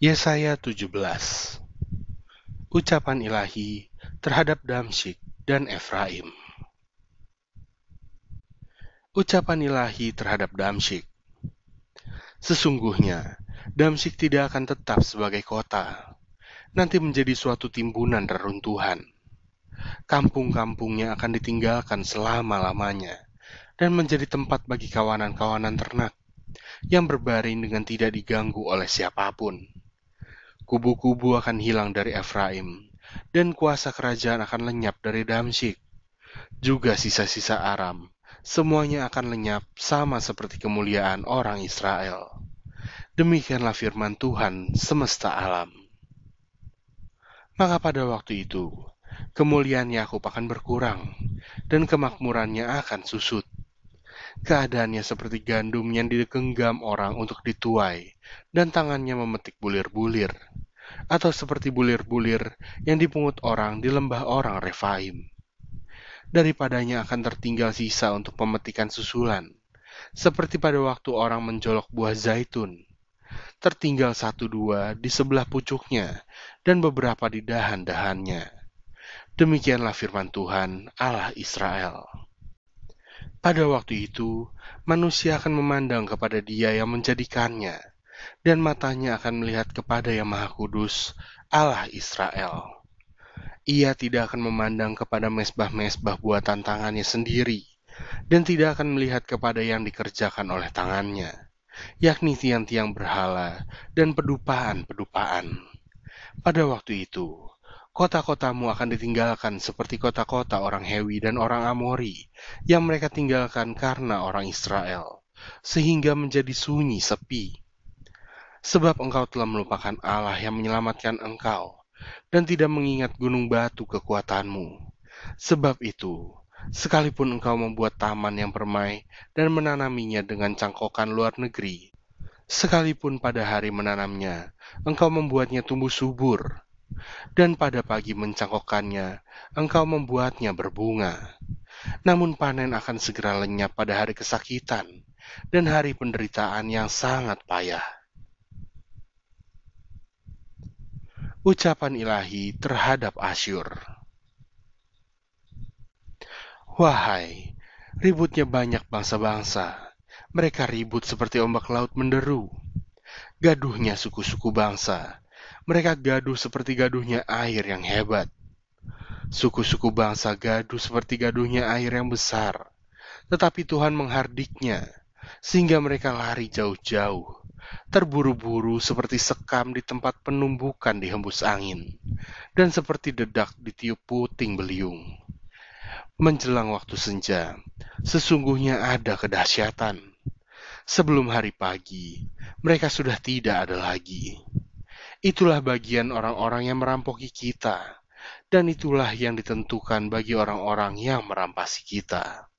Yesaya 17 Ucapan ilahi terhadap Damsyik dan Efraim Ucapan ilahi terhadap Damsyik Sesungguhnya, Damsyik tidak akan tetap sebagai kota, nanti menjadi suatu timbunan reruntuhan. Kampung-kampungnya akan ditinggalkan selama-lamanya, dan menjadi tempat bagi kawanan-kawanan ternak yang berbaring dengan tidak diganggu oleh siapa pun. Kubu-kubu akan hilang dari Efraim, dan kuasa kerajaan akan lenyap dari Damsyik. Juga sisa-sisa Aram, semuanya akan lenyap sama seperti kemuliaan orang Israel. Demikianlah firman Tuhan semesta alam. Maka pada waktu itu, kemuliaan Yakub akan berkurang, dan kemakmurannya akan susut. Keadaannya seperti gandum yang digenggam orang untuk dituai, dan tangannya memetik bulir-bulir atau seperti bulir-bulir yang dipungut orang di lembah orang Refaim. Daripadanya akan tertinggal sisa untuk pemetikan susulan, seperti pada waktu orang menjolok buah zaitun. Tertinggal satu dua di sebelah pucuknya, dan beberapa di dahan-dahannya. Demikianlah firman Tuhan, Allah Israel. Pada waktu itu, manusia akan memandang kepada Dia yang menjadikannya, dan matanya akan melihat kepada Yang Maha Kudus, Allah Israel. Ia tidak akan memandang kepada mesbah-mesbah buatan tangannya sendiri, dan tidak akan melihat kepada yang dikerjakan oleh tangannya, yakni tiang-tiang berhala dan pedupaan-pedupaan. Pada waktu itu, kota-kotamu akan ditinggalkan seperti kota-kota orang Hewi dan orang Amori, yang mereka tinggalkan karena orang Israel, sehingga menjadi sunyi sepi Sebab engkau telah melupakan Allah yang menyelamatkan engkau, dan tidak mengingat gunung batu kekuatanmu. Sebab itu, sekalipun engkau membuat taman yang permai dan menanaminya dengan cangkokan luar negeri, sekalipun pada hari menanamnya, engkau membuatnya tumbuh subur, dan pada pagi mencangkokkannya, engkau membuatnya berbunga. Namun panen akan segera lenyap pada hari kesakitan dan hari penderitaan yang sangat payah. Ucapan ilahi terhadap Asyur. Wahai, ributnya banyak bangsa-bangsa. Mereka ribut seperti ombak laut menderu. Gaduhnya suku-suku bangsa. Mereka gaduh seperti gaduhnya air yang hebat. Suku-suku bangsa gaduh seperti gaduhnya air yang besar. Tetapi Tuhan menghardiknya, sehingga mereka lari jauh-jauh terburu-buru seperti sekam di tempat penumbukan dihembus angin, dan seperti dedak ditiup puting beliung. Menjelang waktu senja, sesungguhnya ada kedahsyatan. Sebelum hari pagi, mereka sudah tidak ada lagi. Itulah bagian orang-orang yang merampoki kita, dan itulah yang ditentukan bagi orang-orang yang merampasi kita.